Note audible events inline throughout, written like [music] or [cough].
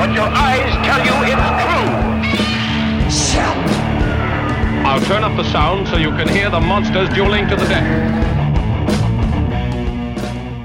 But your eyes tell you it's true. I'll turn up the sound so you can hear the monsters dueling to the death.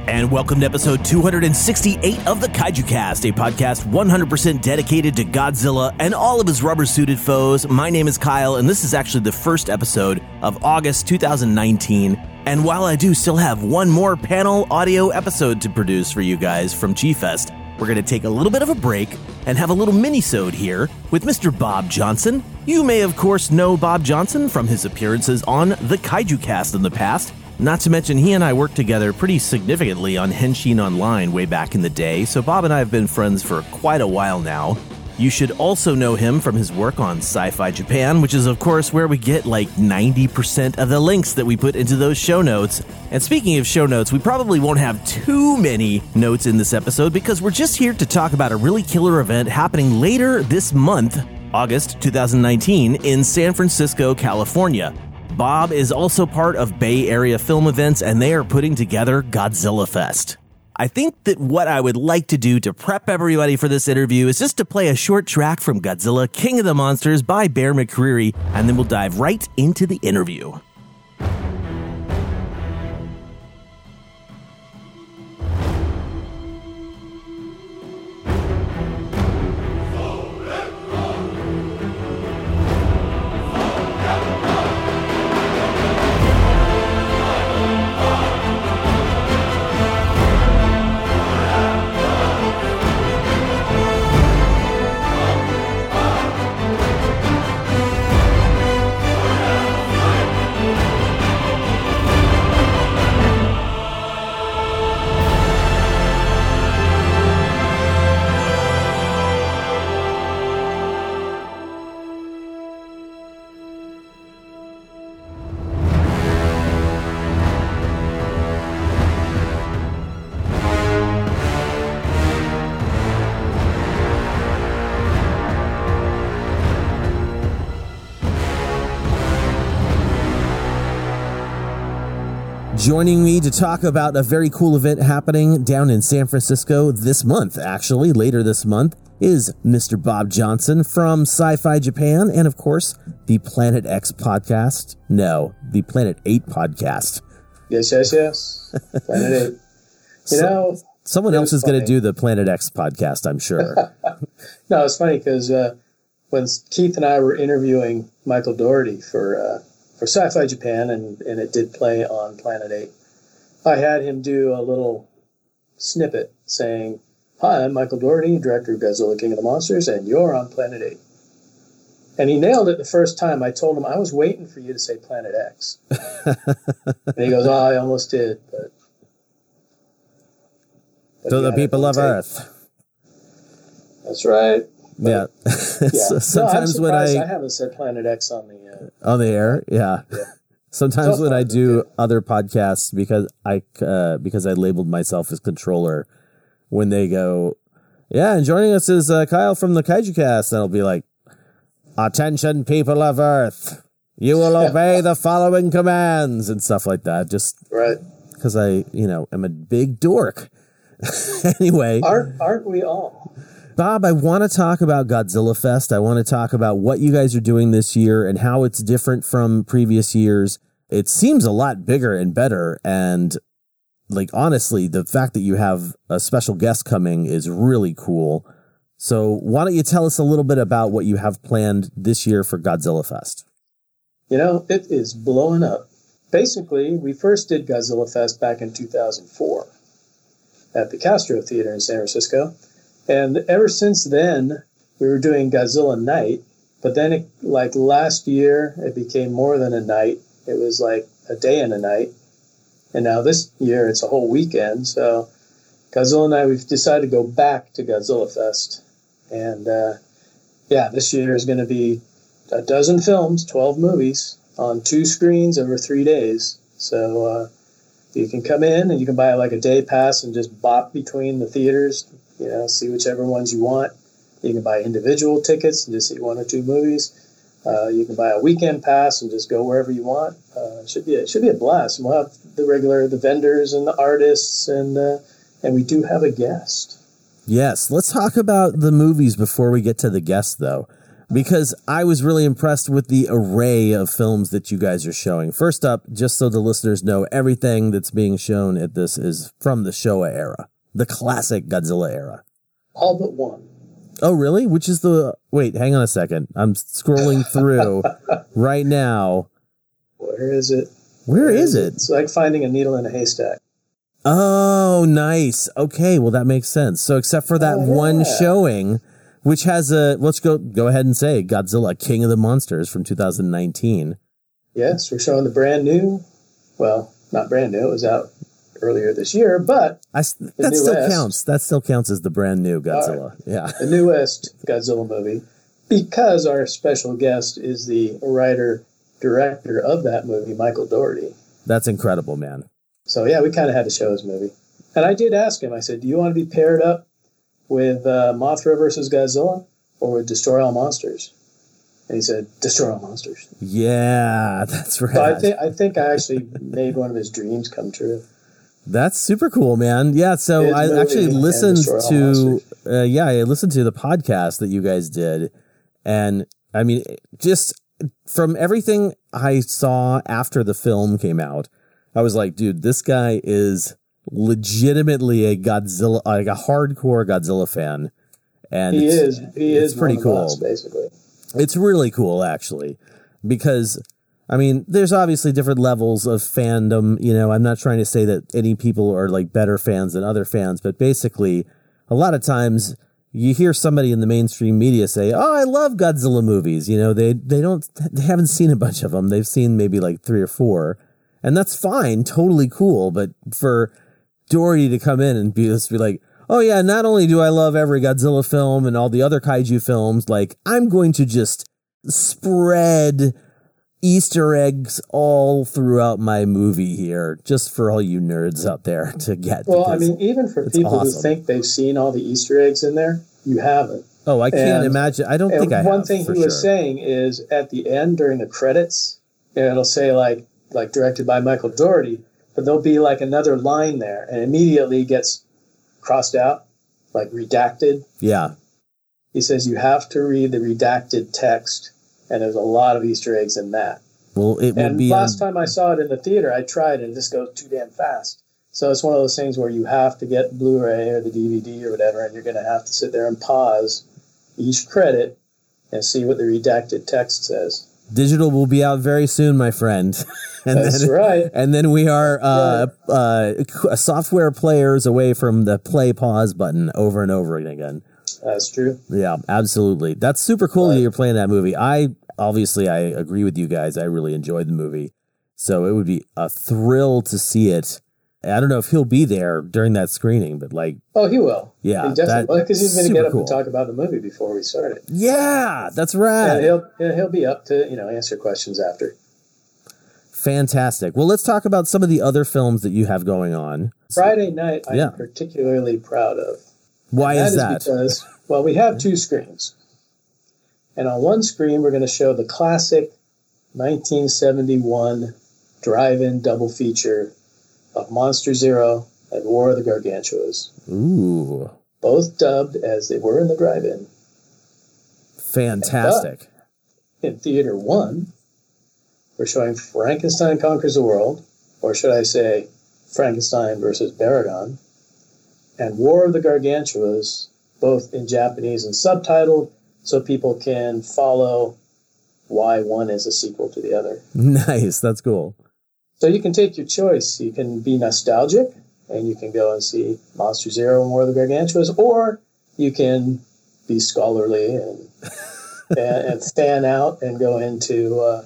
And welcome to episode 268 of the Kaiju Cast, a podcast 100% dedicated to Godzilla and all of his rubber suited foes. My name is Kyle, and this is actually the first episode of August 2019. And while I do still have one more panel audio episode to produce for you guys from G Fest, we're going to take a little bit of a break and have a little mini-sode here with Mr. Bob Johnson. You may, of course, know Bob Johnson from his appearances on the Kaiju Cast in the past. Not to mention, he and I worked together pretty significantly on Henshin Online way back in the day, so Bob and I have been friends for quite a while now. You should also know him from his work on Sci Fi Japan, which is, of course, where we get like 90% of the links that we put into those show notes. And speaking of show notes, we probably won't have too many notes in this episode because we're just here to talk about a really killer event happening later this month, August 2019, in San Francisco, California. Bob is also part of Bay Area Film Events, and they are putting together Godzilla Fest. I think that what I would like to do to prep everybody for this interview is just to play a short track from Godzilla King of the Monsters by Bear McCreary, and then we'll dive right into the interview. Joining me to talk about a very cool event happening down in San Francisco this month, actually, later this month, is Mr. Bob Johnson from Sci Fi Japan and, of course, the Planet X podcast. No, the Planet 8 podcast. Yes, yes, yes. Planet 8. [laughs] You So- know, Someone else is going to do the Planet X podcast, I'm sure. [laughs] no, it's funny because uh, when Keith and I were interviewing Michael Dougherty for uh, for Sci-Fi Japan, and, and it did play on Planet 8, I had him do a little snippet saying, Hi, I'm Michael Dougherty, director of Godzilla King of the Monsters, and you're on Planet 8. And he nailed it the first time. I told him, I was waiting for you to say Planet X. and he goes, Oh, I almost did, but. but to the people of tape." Earth. That's right. Yeah. [laughs] Yeah. So sometimes no, when I, I haven't said Planet X on the. Uh, on the air, yeah. Yeah. [laughs] Sometimes So when I do good. other podcasts because I uh, because I labeled myself as controller, when they go, yeah, and joining us is uh, Kyle from the Kaiju Cast, and I'll be like, attention, people of Earth, you will [laughs] obey the following commands and stuff like that. Just right. because I, you know, am a big dork. anyway, Aren't aren't we all? Bob, I want to talk about Godzilla Fest. I want to talk about what you guys are doing this year and how it's different from previous years. It seems a lot bigger and better. And like, honestly, the fact that you have a special guest coming is really cool. So why don't you tell us a little bit about what you have planned this year for Godzilla Fest? You know, it is blowing up. Basically, we first did Godzilla Fest back in 2004 at the Castro Theater in San Francisco. And ever since then, we were doing Godzilla Night. But then, it, like last year, it became more than a night. It was like a day and a night. And now this year, it's a whole weekend. So, Godzilla Night, we've decided to go back to Godzilla Fest And uh, yeah, this year is going to be a dozen films, 12 movies on two screens over three days. So uh, you can come in and you can buy like a day pass and just bop between the theaters, you know, see whichever ones you want. You can buy individual tickets and just see one or two movies. Uh, you can buy a weekend pass and just go wherever you want. Uh, it should be a, should be a blast. We'll have the regular the vendors and the artists and uh, and we do have a guest. Yes, let's talk about the movies before we get to the guest, though, because I was really impressed with the array of films that you guys are showing. First up, just so the listeners know, everything that's being shown at this is from the Showa era, the classic Godzilla era. All but one. Oh, really? Which is the. Wait, hang on a second. I'm scrolling through [laughs] right now. Where is it? Where is it? It's like finding a needle in a haystack. Oh, nice. Okay, well that makes sense. So except for that Oh, one yeah. showing, which has a let's go go ahead and say Godzilla King of the Monsters from 2019. Yes, we're showing the brand new. Well, not brand new. It was out earlier this year, but I that still counts. That still counts as the brand new Godzilla. Yeah. [laughs] the newest Godzilla movie, because our special guest is the writer director of that movie, Michael Dougherty. That's incredible, man. So yeah, we kind of had to show his movie, and I did ask him. I said, "Do you want to be paired up with uh, Mothra versus Godzilla or with Destroy All Monsters?" And he said, "Destroy All Monsters." Yeah, [laughs] that's right. So I think I think I actually made one of his dreams come true. That's super cool, man. Yeah, so I actually listened to uh, yeah, I listened to the podcast that you guys did and I mean just from everything I saw after the film came out, I was like, dude, this guy is legitimately a Godzilla like a hardcore Godzilla fan. And He it's- is he is pretty of us, cool. basically. it's really cool actually because I mean, there's obviously different levels of fandom. You know, I'm not trying to say that any people are like better fans than other fans, but basically, a lot of times you hear somebody in the mainstream media say, "Oh, I love Godzilla movies." You know, they they don't they haven't seen a bunch of them. They've seen maybe like three or four, and that's fine, totally cool. But for Dougherty to come in and be just be like, "Oh yeah, not only do I love every Godzilla film and all the other kaiju films, like I'm going to just spread." Easter eggs all throughout my movie here, just for all you nerds out there to get. Well, I mean, even for people who think they've seen all the Easter eggs in there, you haven't. oh, I can't and- imagine. I don't think I one have, thing he for was saying is at the end during the credits, you know, it'll say like like directed by Michael Dougherty, but there'll be like another line there, and immediately gets crossed out, like redacted. Yeah, He says you have to read the redacted text, and there's a lot of Easter eggs in that. well, it will And be. last on- time I saw it in the theater, I tried and it just goes too damn fast. So it's one of those things where you have to get Blu-ray or the DVD or whatever, and you're going to have to sit there and pause each credit and see what the redacted text says. digital will be out very soon, my friend. [laughs] and That's then, right. And then we are uh, uh, software players away from the play pause button over and over again. That's true. Yeah, absolutely. That's super cool that you're playing that movie. I obviously I agree with you guys. I really enjoyed the movie, so it would be a thrill to see it. I don't know if he'll be there during that screening, but like, Oh, he will. Yeah, he definitely. that- Because he's going to get up cool. and talk about the movie before we start it. yeah, that's And right. he'll he'll be up to you know answer questions after. Fantastic. Well, let's talk about some of the other films that you have going on. Friday night, I'm Yeah. particularly proud of. Why That is is that? because, well, we have two screens. And on one screen, we're going to show the classic 1971 drive in double feature of Monster Zero and War of the Gargantuas, Ooh, both dubbed as they were in the drive in. fantastic. In Theater 1, we're showing Frankenstein Conquers the World, or should I say, Frankenstein versus Baragon, and War of the Gargantuas, both in Japanese and subtitled, so people can follow why one is a sequel to the other. [laughs] Nice. That's cool. So you can take your choice. You can be nostalgic, and you can go and see Monster Zero and War of the Gargantuas, or you can be scholarly and [laughs] and, and fan out and go into uh,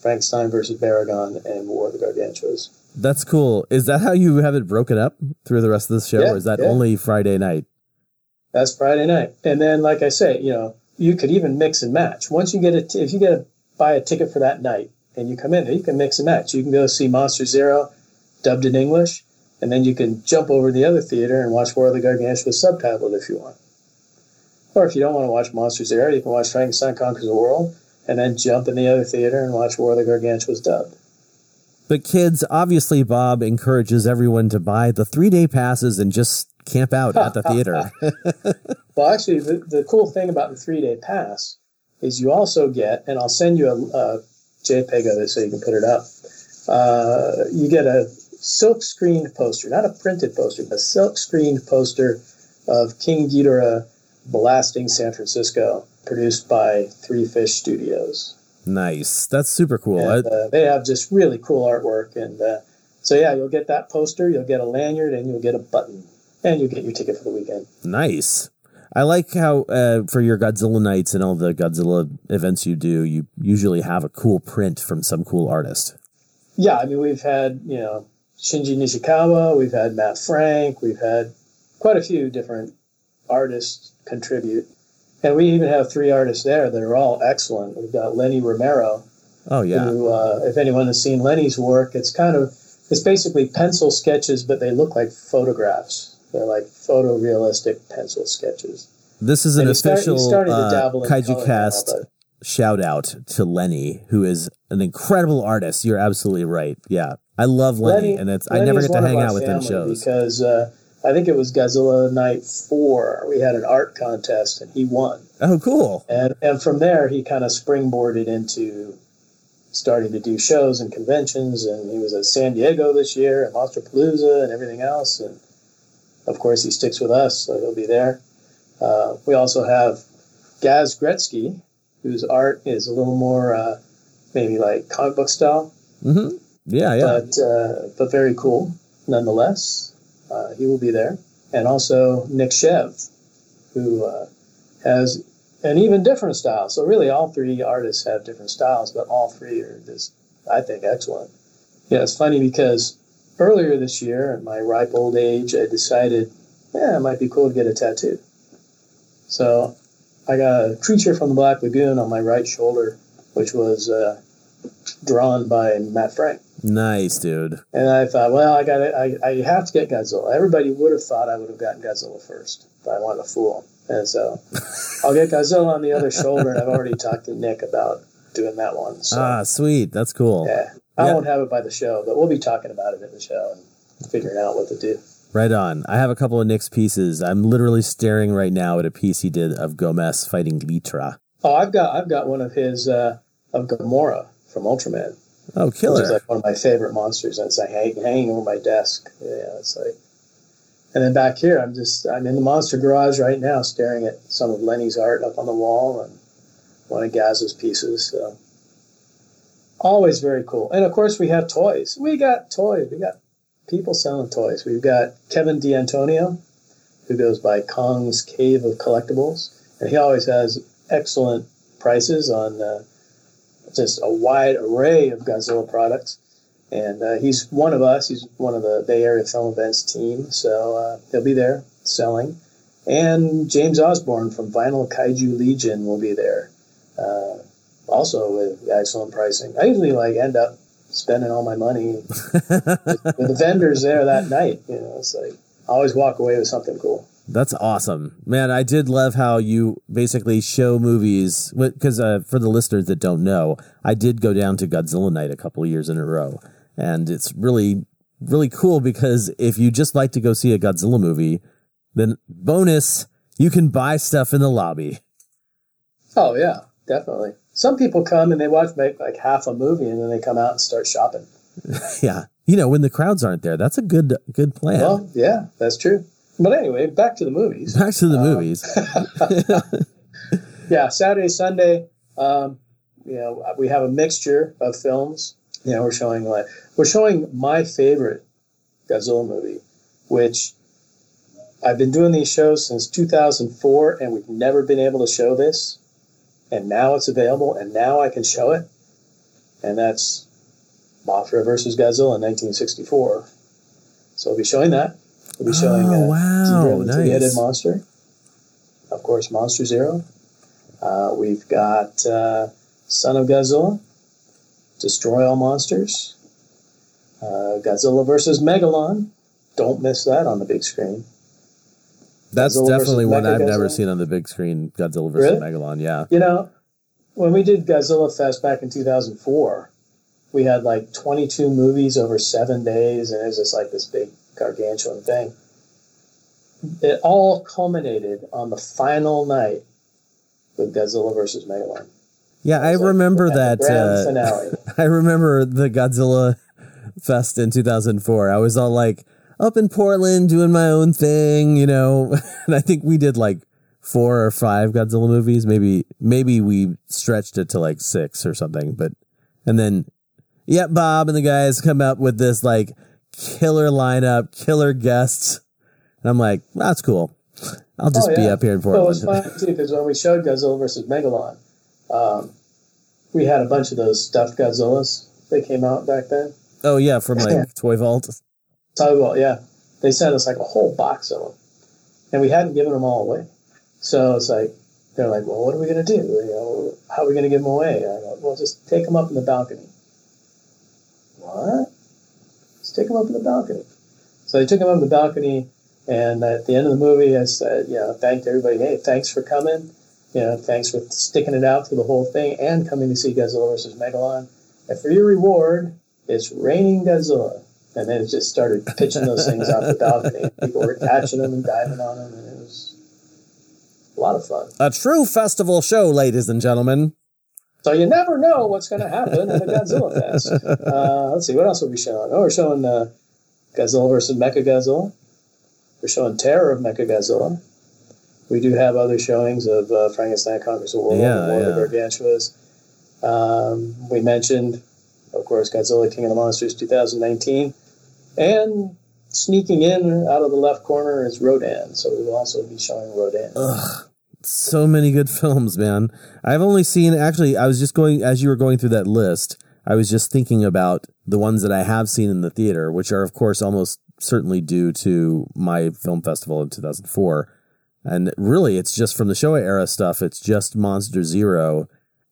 Frankenstein versus Baragon and War of the Gargantuas. That's cool. Is that how you have it broken up through the rest of the show, Yeah, or is that yeah. only Friday night? That's Friday night. And then, like I say, you know, you could even mix and match. Once you get it, if you get a buy a ticket for that night and you come in you can mix and match. You can go see Monster Zero, dubbed in English, and then you can jump over to the other theater and watch War of the Gargantua subtitled if you want. Or if you don't want to watch Monster Zero, you can watch Frankenstein Conquers the World, and then jump in the other theater and watch War of the Gargantua's dubbed. But kids, obviously, Bob encourages everyone to buy the three day passes and just camp out at the [laughs] theater. [laughs] Well, actually, the, the cool thing about the three day pass is you also get, and I'll send you a, a JPEG of it so you can put it up. Uh, you get a silk screened poster, not a printed poster, but a silk screened poster of King Ghidorah blasting San Francisco, produced by Three Fish Studios. nice. That's super cool. And, uh, they have just really cool artwork, and uh, so yeah, you'll get that poster, you'll get a lanyard, and you'll get a button, and you'll get your ticket for the weekend. Nice. I like how uh, for your Godzilla nights and all the Godzilla events you do, you usually have a cool print from some cool artist. Yeah, I mean, we've had, you know, Shinji Nishikawa, we've had Matt Frank, we've had quite a few different artists contribute. And we even have three artists there that are all excellent. We've got Lenny Romero, Oh yeah, who, uh, if anyone has seen Lenny's work, it's kind of, it's basically pencil sketches, but they look like photographs. They're like photorealistic pencil sketches. this is an And start- official started uh, dabble in color Kaiju Cast shout out to Lenny, who is an incredible artist. You're absolutely right. Yeah, I love Lenny, and it's I never get to hang out with him shows. because uh, I think it was Godzilla Night Four. We had an art contest and he won, Oh, cool. and and from there he kind of springboarded into starting to do shows and conventions. And he was at San Diego this year and Monster Palooza and everything else. And of course he sticks with us, so he'll be there. Uh, we also have Gaz Gretzky, whose art is a little more uh, maybe like comic book style Mm-hmm. Yeah, yeah. but uh, but very cool nonetheless. Uh, he will be there, and also Nick Shev, who uh, has an even different style. So really, all three artists have different styles, but all three are just, I think, excellent. Yeah, it's funny because earlier this year, at my ripe old age, I decided, yeah, it might be cool to get a tattoo. So I got a creature from the Black Lagoon on my right shoulder, which was uh, drawn by Matt Frank. nice, dude. And I thought, well, I got I, I have to get Godzilla. Everybody would have thought I would have gotten Godzilla first, but I wanted to fool. And so [laughs] I'll get Godzilla on the other shoulder, and I've already talked to Nick about doing that one. So Ah, sweet. That's cool. yeah, I Yeah. won't have it by the show, but we'll be talking about it at the show and figuring out what to do. Right on. I have a couple of Nick's pieces. I'm literally staring right now at a piece he did of Gomess fighting Litra. Oh, I've got I've got one of his uh, of Gomora from Ultraman, Oh, which is like one of my favorite monsters, and it's like hang, hanging over my desk. Yeah, it's like. And then back here, I'm just I'm in the monster garage right now, staring at some of Lenny's art up on the wall and one of Gaz's pieces. So always very cool. And of course, we have toys. We got toys. We got people selling toys. We've got Kevin D'Antonio, who goes by Kong's Cave of Collectibles, and he always has excellent prices on uh, just a wide array of Godzilla products. And uh, he's one of us. He's one of the Bay Area Film Events team, so uh, he'll be there selling. And James Osborne from Vinyl Kaiju Legion will be there, uh, also with excellent pricing. I usually like end up spending all my money [laughs] with the vendors there that night. You know, it's like I always walk away with something cool. That's awesome. Man, I did love how you basically show movies. Because uh, for the listeners that don't know, I did go down to Godzilla Night a couple of years in a row. And it's really, really cool because if you just like to go see a Godzilla movie, then bonus, you can buy stuff in the lobby. Oh yeah, definitely. Some people come and they watch like, like half a movie and then they come out and start shopping. [laughs] Yeah. You know, when the crowds aren't there, that's a good, good plan. Well, yeah, that's true. But anyway, back to the movies. Back to the movies. [laughs] [laughs] Yeah, Saturday, Sunday. Um, you know, we have a mixture of films. You know, we're showing like we're showing my favorite Godzilla movie, which I've been doing these shows since 2004, and we've never been able to show this. And now it's available, and now I can show it. And that's Mothra versus Godzilla in 1964. So we'll be showing that. We'll be showing Oh, uh, wow, the three-headed monster. of course, Monster Zero. Uh, we've got uh, Son of Godzilla, Destroy All Monsters, uh, Godzilla versus Megalon. Don't miss that on the big screen. That's Godzilla definitely one I've never seen on the big screen. Godzilla versus Really? Megalon. Yeah. You know, when we did Godzilla Fest back in 2004, we had like 22 movies over seven days, and it was just like this big gargantuan thing. It all culminated on the final night with Godzilla versus Megalon. Yeah, I like remember that. grand Uh, finale. [laughs] I remember the Godzilla Fest in 2004. I was all like up in Portland doing my own thing, you know, [laughs] and I think we did like four or five Godzilla movies. Maybe, maybe we stretched it to like six or something, but, and then, yeah, Bob and the guys come up with this like killer lineup, killer guests. And I'm like, that's cool. I'll just Oh, be up here in Well, it was Portland. fun too because when we showed Godzilla versus Megalon, um, we had a bunch of those stuffed Godzillas that came out back then. oh yeah, from like [laughs] Toy Vault. You yeah, they sent us like a whole box of them, and we hadn't given them all away. So it's like they're like, well, what are we gonna do? You know, how are we gonna give them away? I go, well, just take them up in the balcony. What? Just take them up in the balcony. So they took them up in the balcony, and at the end of the movie, I said, you know, thanked everybody. Hey, thanks for coming. You know, thanks for sticking it out through the whole thing and coming to see Godzilla versus Megalon. And for your reward, it's raining Godzilla. And then it just started pitching those things off the balcony. People were catching them and diving on them, and it was a lot of fun. A true festival show, ladies and gentlemen. So you never know what's going to happen in the Godzilla Fest. Uh, let's see, what else are we showing? Oh, we're showing uh, Godzilla versus Mechagodzilla. We're showing Terror of Mechagodzilla. We do have other showings of uh, Frankenstein Conquers the World, Yeah, War of the yeah. Gargantuas. Um, we mentioned, of course, Godzilla King of the Monsters 2019. And sneaking in out of the left corner is Rodan. So we will also be showing Rodan. Ugh, so many good [laughs] films, man. I've only seen actually I was just going as you were going through that list, I was just thinking about the ones that I have seen in the theater, which are of course almost certainly due to my film festival in 2004. And really it's just from the Showa era stuff, it's just Monster Zero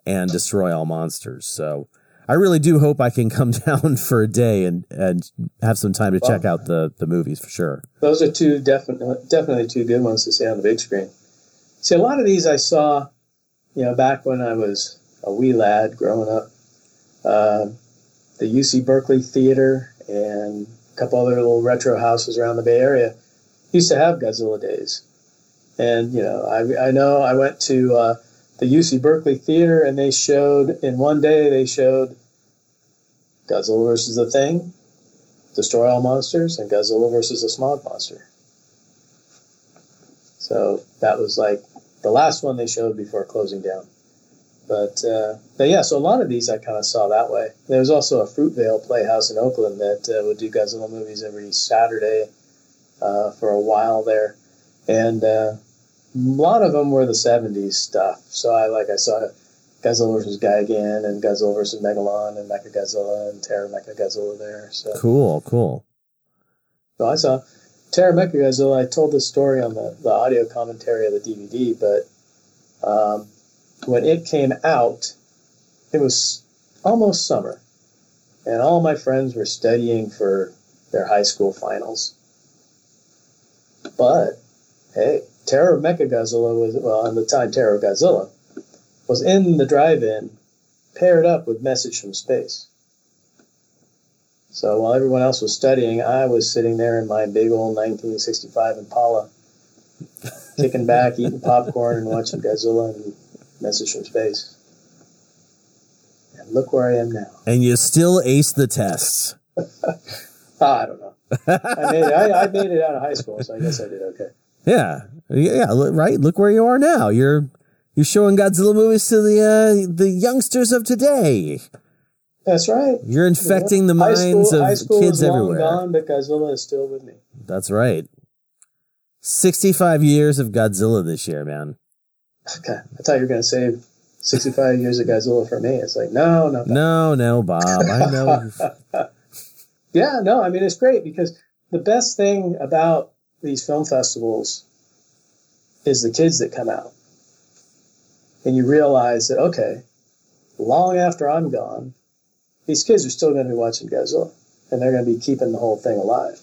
and Destroy All Monsters. So I really do hope I can [laughs] come down for a day and, and have some time to check out the, the movies for sure. Those are two definitely definitely two good ones to see on the big screen. See, a lot of these I saw, you know, back when I was a wee lad growing up. Uh, the UC Berkeley Theater and a couple other little retro houses around the Bay Area used to have Godzilla days. And you know, I, I know I went to uh, the UC Berkeley Theater and they showed in one day they showed Godzilla versus the Thing, Destroy All Monsters, and Godzilla versus the Smog Monster. So that was like the last one they showed before closing down. But, uh, but yeah, so a lot of these I kind of saw that way. There was also a Fruitvale Playhouse in Oakland that uh, would do Godzilla movies every Saturday uh, for a while there, and uh, lot of them were the '70s stuff. So I like I saw Godzilla versus Gigan and Godzilla versus Megalon and Mechagodzilla and Terror Mechagodzilla there. So Cool, cool. so I saw Terror Mechagodzilla. I told this story on the, the audio commentary of the DVD, but um, when it came out, it was almost summer, and all my friends were studying for their high school finals. But hey, Terror Mechagodzilla was well, at the time Terror Godzilla was in the drive-in, paired up with Message from Space. So while everyone else was studying, I was sitting there in my big old 1965 Impala, kicking back, [laughs] eating popcorn, and watching Godzilla and Message from Space. And look where I am now. And you still ace the tests. [laughs] I don't know. I made it. I, I made it out of high school, so I guess I did okay. Yeah, yeah, right. Look where you are now. You're you're showing Godzilla movies to the uh, the youngsters of today. That's right. You're infecting the High minds school, high of school kids is long everywhere. gone, but Godzilla is still with me. That's right. Sixty-five years of Godzilla this year, man. Okay, I thought you were going to say 65 years of Godzilla for me. It's like, no, no, No, no, Bob. I know. [laughs] Yeah, no, I mean it's great because the best thing about these film festivals is the kids that come out. And you realize that, okay, long after I'm gone, these kids are still going to be watching Godzilla and they're going to be keeping the whole thing alive.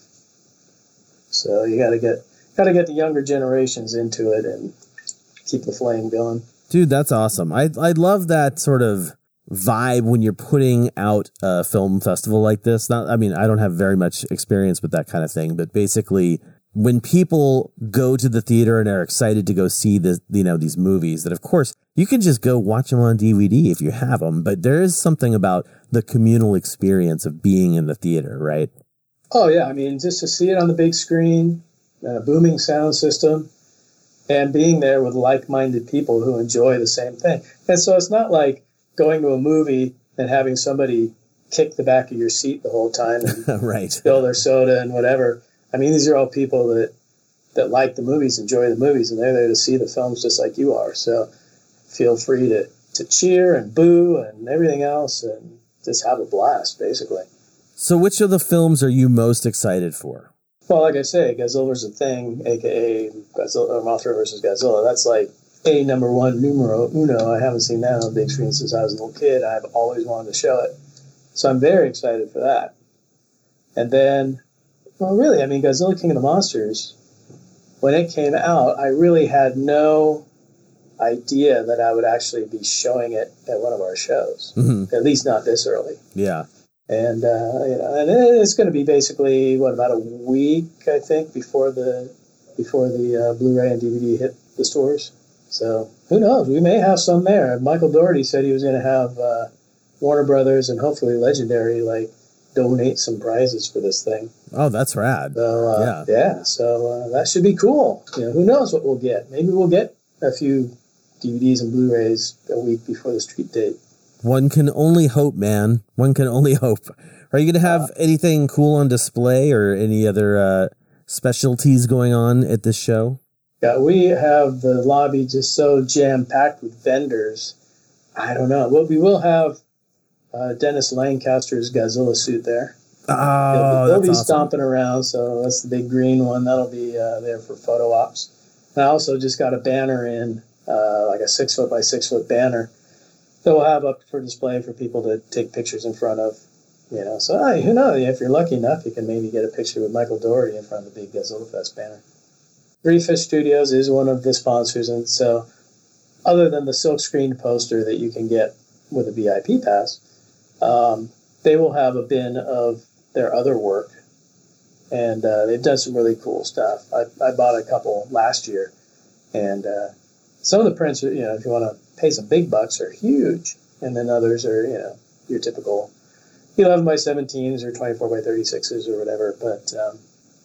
So you got to get got to get the younger generations into it and keep the flame going. Dude, that's awesome. I I love that sort of vibe when you're putting out a film festival like this. Not I mean, I don't have very much experience with that kind of thing, but basically when people go to the theater and are excited to go see the you know these movies that of course you can just go watch them on DVD if you have them, but there is something about the communal experience of being in the theater, right? Oh yeah, I mean just to see it on the big screen, a booming sound system, and being there with like-minded people who enjoy the same thing. And so it's not like going to a movie and having somebody kick the back of your seat the whole time [laughs] and right. spill their soda and whatever. I mean, these are all people that that like the movies, enjoy the movies, and they're there to see the films just like you are. So feel free to, to cheer and boo and everything else and just have a blast, basically. So, which of the films are you most excited for? Well, like I say, Godzilla's a thing, aka Godzilla, Mothra versus Godzilla. That's like a number one numero uno. I haven't seen that on the big screen since I was a little kid. I've always wanted to show it. So I'm very excited for that. And then, well, really, I mean, Godzilla King of the Monsters, when it came out, I really had no idea that I would actually be showing it at one of our shows. Mm-hmm. At least not this early. Yeah. And uh, you know, and it's going to be basically what about a week, I think, before the before the uh, Blu-ray and DVD hit the stores. So who knows? We may have some there. Michael Dougherty said he was going to have uh, Warner Brothers and hopefully Legendary like donate some prizes for this thing. Oh, that's rad. So uh, yeah, yeah. So uh, that should be cool. You know, who knows what we'll get? Maybe we'll get a few DVDs and Blu-rays a week before the street date. One can only hope, man. One can only [laughs] hope. Are you going to have uh, anything cool on display or any other uh, specialties going on at this show? Yeah, we have the lobby just so jam packed with vendors. I don't know. Well, we will have uh, Dennis Lancaster's Godzilla suit there. Oh, they'll, they'll be awesome. stomping around. So that's the big green one. That'll be uh, there for photo ops. And I also just got a banner in, uh, like a six foot by six foot banner that we'll have up for display for people to take pictures in front of. You know, so hey, who knows? If you're lucky enough, you can maybe get a picture with Michael Dougherty in front of the big Godzilla Fest banner. Three Fish Studios is one of the sponsors, and so other than the silk screen poster that you can get with a VIP pass, um, they will have a bin of their other work, and uh, they've done some really cool stuff. I, I bought a couple last year, and uh, some of the prints, you know, if you want to pay some big bucks, are huge, and then others are, you know, your typical 11 by 17s or 24 by 36s or whatever. But, um,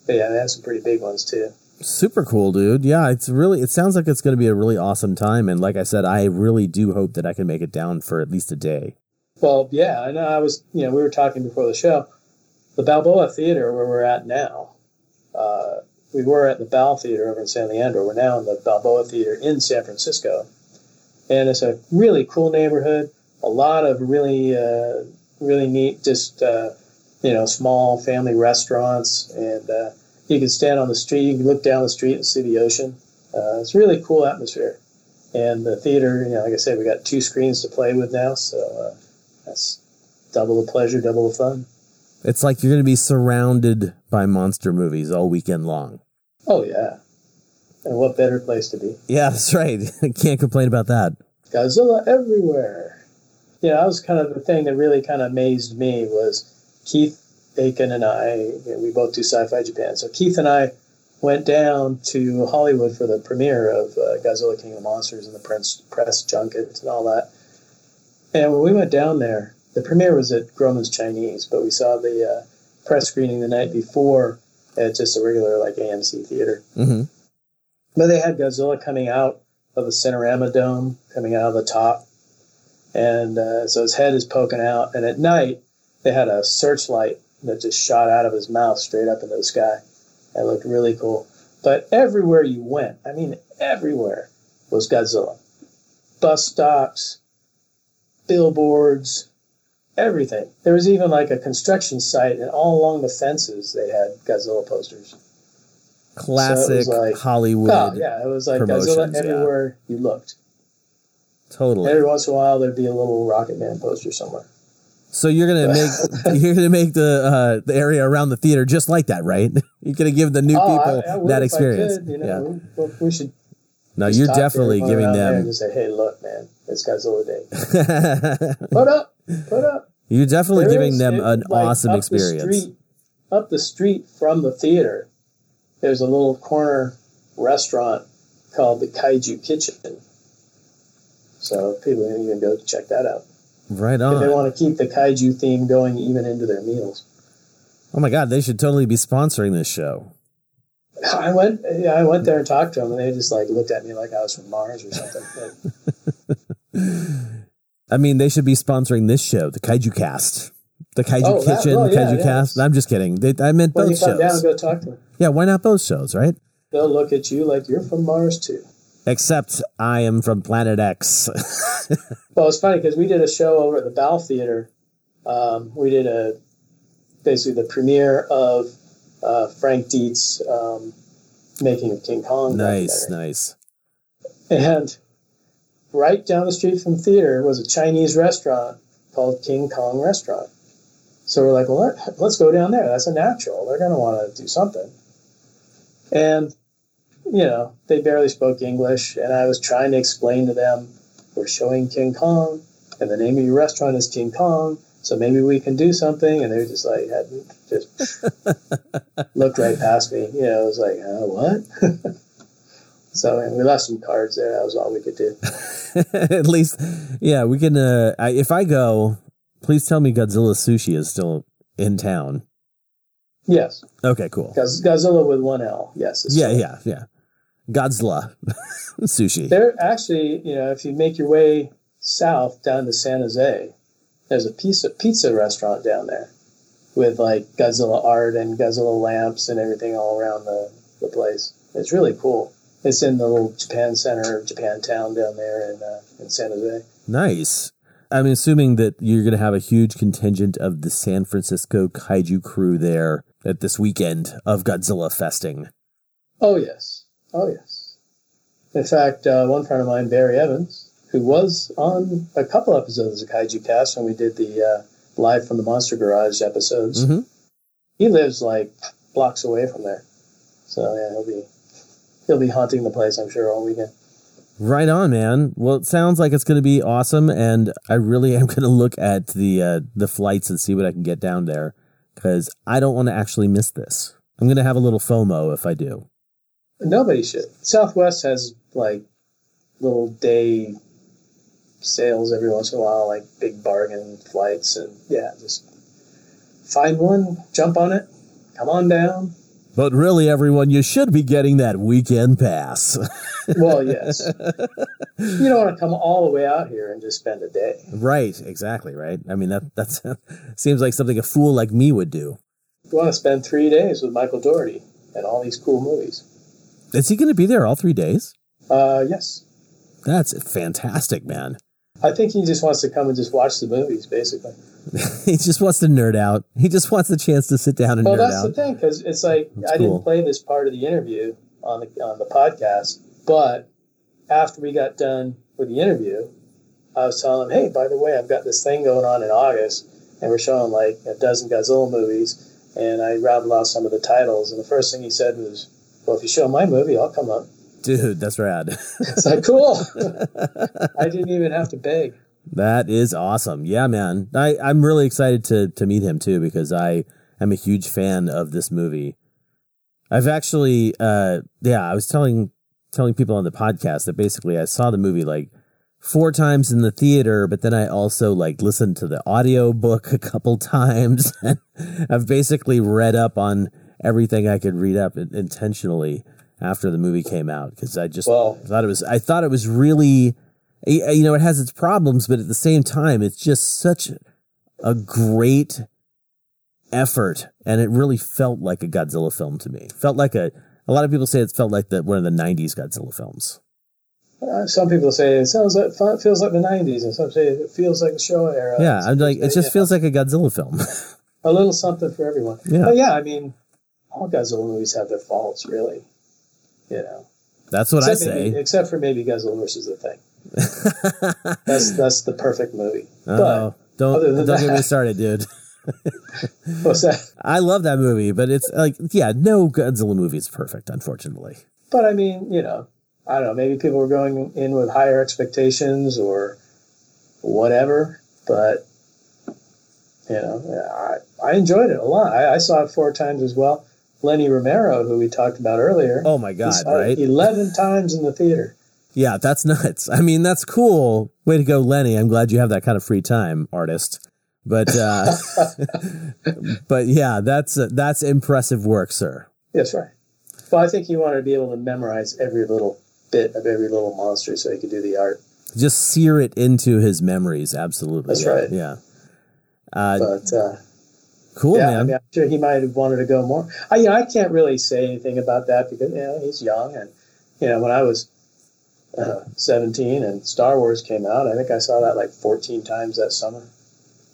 but yeah, they have some pretty big ones too. Super cool, dude. Yeah, it's really. It sounds like it's going to be a really awesome time, and like I said, I really do hope that I can make it down for at least a day. Well, yeah, I know. I was, you know, we were talking before the show. The Balboa Theater, where we're at now, uh, we were at the Bal Theater over in San Leandro. We're now in the Balboa Theater in San Francisco, and it's a really cool neighborhood. A lot of really, uh, really neat, just uh, you know, small family restaurants, and uh, you can stand on the street, you can look down the street and see the ocean. Uh, it's a really cool atmosphere. And the theater, you know, like I said, we got two screens to play with now, so uh, that's double the pleasure, double the fun. It's like you're going to be surrounded by monster movies all weekend long. Oh yeah, and what better place to be? Yeah, that's right. [laughs] Can't complain about that. Godzilla everywhere. Yeah, that was kind of the thing that really kind of amazed me was Keith Aiken and I. You know, we both do Sci-Fi Japan, so Keith and I went down to Hollywood for the premiere of uh, Godzilla King of Monsters and the press, press junket and all that. And when we went down there, the premiere was at Grauman's Chinese, but we saw the uh, press screening the night before at just a regular like AMC theater. Mm-hmm. But they had Godzilla coming out of the Cinerama Dome, coming out of the top, and uh, so his head is poking out. And at night, they had a searchlight that just shot out of his mouth straight up into the sky. It looked really cool. But everywhere you went, I mean, everywhere was Godzilla. Bus stops, billboards, everything. There was even like a construction site, and all along the fences they had Godzilla posters. classic like- Hollywood. Oh yeah, it was like Godzilla yeah. everywhere you looked. Totally. Every once in a while, there'd be a little Rocket Man poster somewhere. So you're gonna make [laughs] you're gonna make the uh, the area around the theater just like that, right? [laughs] You're gonna give the new Oh, people I- I that experience. could, you yeah. we, we should. No, just you're definitely giving them. Just say, hey, look, man, it's Godzilla Day. Put up, put up. you're definitely There giving is, them an like, awesome up the experience. street- up the street from the theater, there's a little corner restaurant called the Kaiju Kitchen. So people can even go check that out. Right on. If they want to keep the kaiju theme going even into their meals. Oh my god, they should totally be sponsoring this show. [laughs] I went, yeah, I went there and talked to them, and they just like looked at me like I was from Mars or something. Like, [laughs] I mean, they should be sponsoring this show, the Kaiju Cast, the Kaiju Oh, that- Kitchen, well, the Kaiju yeah. Cast. I'm just kidding. They, I meant you both come down shows. go talk to them, Yeah, why not both shows, right? they'll look at you like you're from Mars too. Except I am from Planet X. [laughs] Well, it's funny because we did a show over at the Bow Theater. Um, we did a basically the premiere of uh, Frank Dietz' um, making of King Kong. nice, nice. And right down the street from the theater was a Chinese restaurant called King Kong Restaurant. So we're like, well, let's go down there. That's a natural. They're going to want to do something. And, you know, they barely spoke English. And I was trying to explain to them, we're showing King Kong, and the name of your restaurant is King Kong. So maybe we can do something. And they were just like, hadn't just [laughs] looked right past me. You know, it was like, uh, what? [laughs] so and we left some cards there. That was all we could do. [laughs] At least, yeah, we can. Uh, I, if I go, please tell me Godzilla Sushi is still in town. Yes. Okay, cool. Goz- Godzilla with one L. Yes. Yeah, true. yeah, yeah. Godzilla Sushi. There actually, you know, if you make your way south down to San Jose, there's a pizza pizza restaurant down there with like Godzilla art and Godzilla lamps and everything all around the, the place. It's really cool. It's in the little Japan Center, Japantown down there in uh, in San Jose. Nice. I'm assuming that you're going to have a huge contingent of the San Francisco kaiju crew there at this weekend of Godzilla festing. Oh yes, oh yes. In fact, uh, one friend of mine, Barry Evans, who was on a couple episodes of Kaiju Cast when we did the uh, live from the Monster Garage episodes, Mhm. he lives like blocks away from there. So yeah, he'll be he'll be haunting the place, I'm sure, all weekend. Right on, man. Well, it sounds like it's going to be awesome, and I really [laughs] am going to look at the uh, the flights and see what I can get down there because I don't want to actually miss this. I'm going to have a little FOMO if I do. Nobody should. Southwest has like little day sales every once in a while, like big bargain flights, and yeah, just find one, jump on it, come on down. But really, everyone, you should be getting that weekend pass. [laughs] Well, yes. you don't want to come all the way out here and just spend a day. right? Exactly. Right. I mean, that that's [laughs] seems like something a fool like me would do. You want to spend three days with Michael Dougherty and all these cool movies. Is he going to be there all three days? Uh, yes. That's fantastic, man. I think he just wants to come and just watch the movies, basically. [laughs] he just wants to nerd out. He just wants the chance to sit down and Well, nerd out. Well, that's the thing, because it's like That's I cool. didn't play this part of the interview on the on the podcast, but after we got done with the interview, I was telling him, "Hey, by the way, I've got this thing going on in August, and we're showing like a dozen Godzilla movies." And I rattled off some of the titles, and the first thing he said was, "Well, if you show my movie, I'll come up." Dude, that's rad. It's like cool. [laughs] I didn't even have to beg. that is awesome. Yeah, man. I, I'm really excited to to meet him too because I am a huge fan of this movie. I've actually uh yeah, I was telling telling people on the podcast that basically I saw the movie like four times in the theater, but then I also like listened to the audio book a couple [laughs] times. [laughs] I've basically read up on everything I could read up intentionally after the movie came out because I just Well- thought it was I thought it was really you know it has its problems, but at the same time it's just such a great effort and it really felt like a Godzilla film to me. Felt like a a lot of people say it felt like the one of the 90s Godzilla films. Uh, some people say it sounds like it feels like the '90s, and some say it feels like the Showa era. Yeah, I'm like it just Yeah. feels like a Godzilla film. [laughs] a little something for everyone. Yeah. But yeah, I mean, all Godzilla movies have their faults, really. You know, That's what except I say. maybe, except for maybe Godzilla versus the Thing. [laughs] that's that's the perfect movie. Oh, don't other don't than get me started, dude. [laughs] What's that? I love that movie, but it's like, yeah, no Godzilla movie is perfect, unfortunately. But I mean, you know, I don't know. Maybe people were going in with higher expectations or whatever. But you know, I I enjoyed it a lot. I, I saw it four times as well. Lenny Romero, who we talked about earlier. Oh my god, right? Eleven times in the theater. Yeah, that's nuts. I mean, that's cool. Way to go, Lenny. I'm glad you have that kind of free time, artist. But uh [laughs] but yeah, that's uh, that's impressive work, sir. Yes, right. Well, I think he wanted to be able to memorize every little bit of every little monster so he could do the art. Just sear it into his memories. Absolutely. That's yeah, right. Yeah. Uh, But uh, cool, yeah, man. I mean, I'm sure he might have wanted to go more. I, you know, I can't really say anything about that because you know he's young, and you know when I was uh, 17 and Star Wars came out, I think I saw that like 14 times that summer.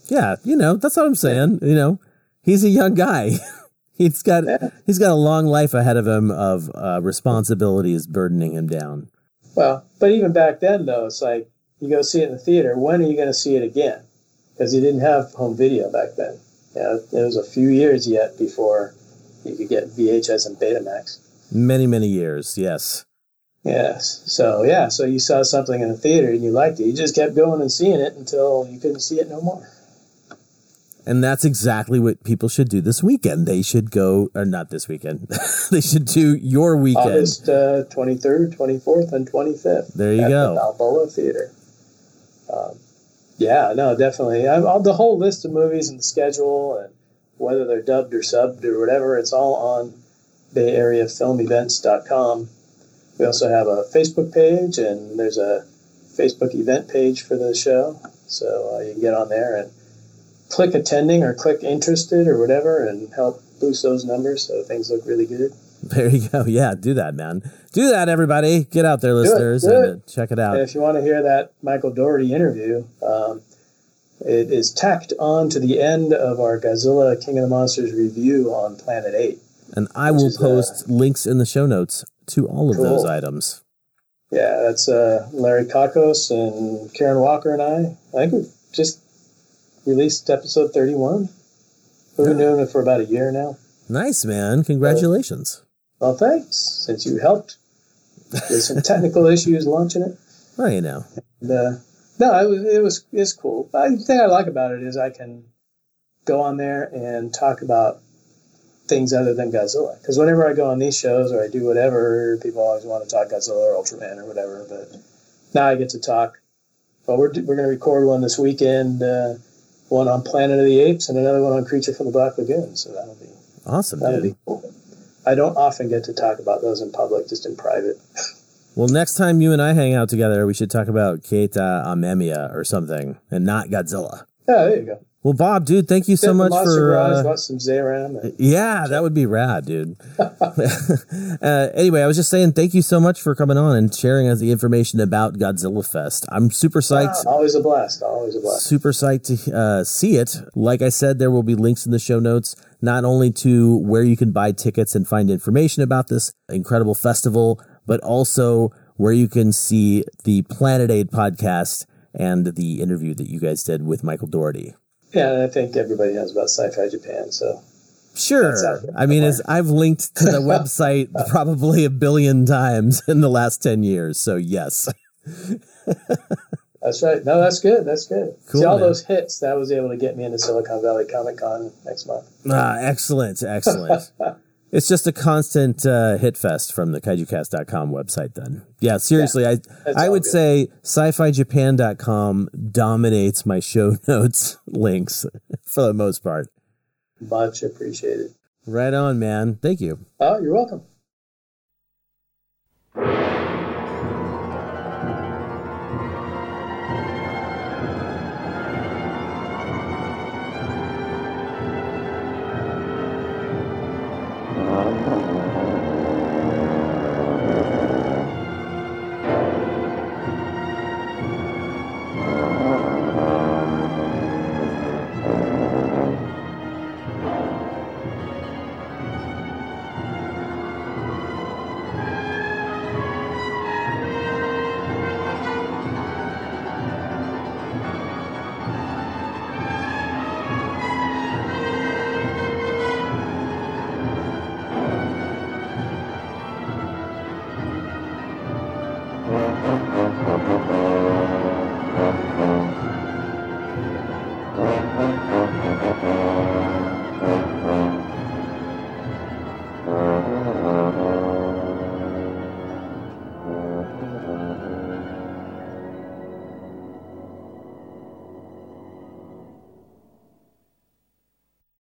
Yeah, you know, that's what I'm saying. You know, he's a young guy. [laughs] he's got Yeah. he's got a long life ahead of him of uh, responsibilities burdening him down. Well, but even back then though, it's like you go see it in the theater. When are you going to see it again? Because you didn't have home video back then. Yeah, it was a few years yet before you could get VHS and Betamax. Many many years. Yes. Yes. So yeah, so you saw something in the theater and you liked it. You just kept going and seeing it until you couldn't see it no more. And that's exactly what people should do this weekend. They should go, or not this weekend. [laughs] they should do your weekend. August uh, 23rd, 24th, and 25th. There you go. The Balboa Theater. Um, yeah, no, definitely. I, all, the whole list of movies and the schedule and whether they're dubbed or subbed or whatever, it's all on Bay Area FilmEvents.com. We also have a Facebook page and there's a Facebook event page for the show. So uh, you can get on there and click attending or click interested or whatever and help boost those numbers so things look really good. [laughs] There you go. Yeah, do that, man. Do that, everybody. Get out there, it, listeners, do and it. check it And out. if you want to hear that Michael Dougherty interview, um, it is tacked on to the end of our Godzilla King of the Monsters review on Planet 8. And I will uh, post links in the show notes to all of those items. Yeah, that's uh, Larry Kakos and Karen Walker and I. I think we've just released episode 31. We've been doing it for about a year now. Nice, man. Congratulations. Well, thanks, since you helped. There's some technical issues launching it. Well, you know. And, uh, no, it was it was it's cool. The thing I like about it is I can go on there and talk about things other than Godzilla. Because whenever I go on these shows or I do whatever, people always want to talk Godzilla or Ultraman or whatever. But now I get to talk. Well, we're we're going to record one this weekend. Uh, one on Planet of the Apes and another one on Creature from the Black Lagoon. So that'll be Awesome, that'll dude. be cool. I don't often get to talk about those in public, just in private. [laughs] Well, next time you and I hang out together, we should talk about Keita Amemiya or something and not Godzilla. Yeah, there you go. Well, Bob, dude, thank you so much for. Uh, watch some Zeiram. And, yeah, that would be rad, dude. [laughs] [laughs] uh, anyway, I was just saying thank you so much for coming on and sharing us the information about Godzilla Fest. I'm super psyched. always a blast. Always a blast. Super psyched to uh, see it. Like I said, there will be links in the show notes, not only to where you can buy tickets and find information about this incredible festival, but also where you can see the Planet Aid podcast and the interview that you guys did with Michael Dougherty. Yeah, and I think everybody knows about Sci-Fi Japan. So Sure. That's out there I mean, as I've linked to the [laughs] website probably a billion times in the last 10 years. So, yes. that's right. No, that's good. That's good. Cool, See all man. those hits that was able to get me into Silicon Valley Comic Con next month. Ah, excellent. Excellent. [laughs] it's just a constant uh, hit fest from the kaijucast.com website, then. Yeah, seriously, I, I would good. say sci fi japan.com dominates my show [laughs] notes links for the most part. Much appreciated. Right on, man. Thank you. Oh, you're welcome.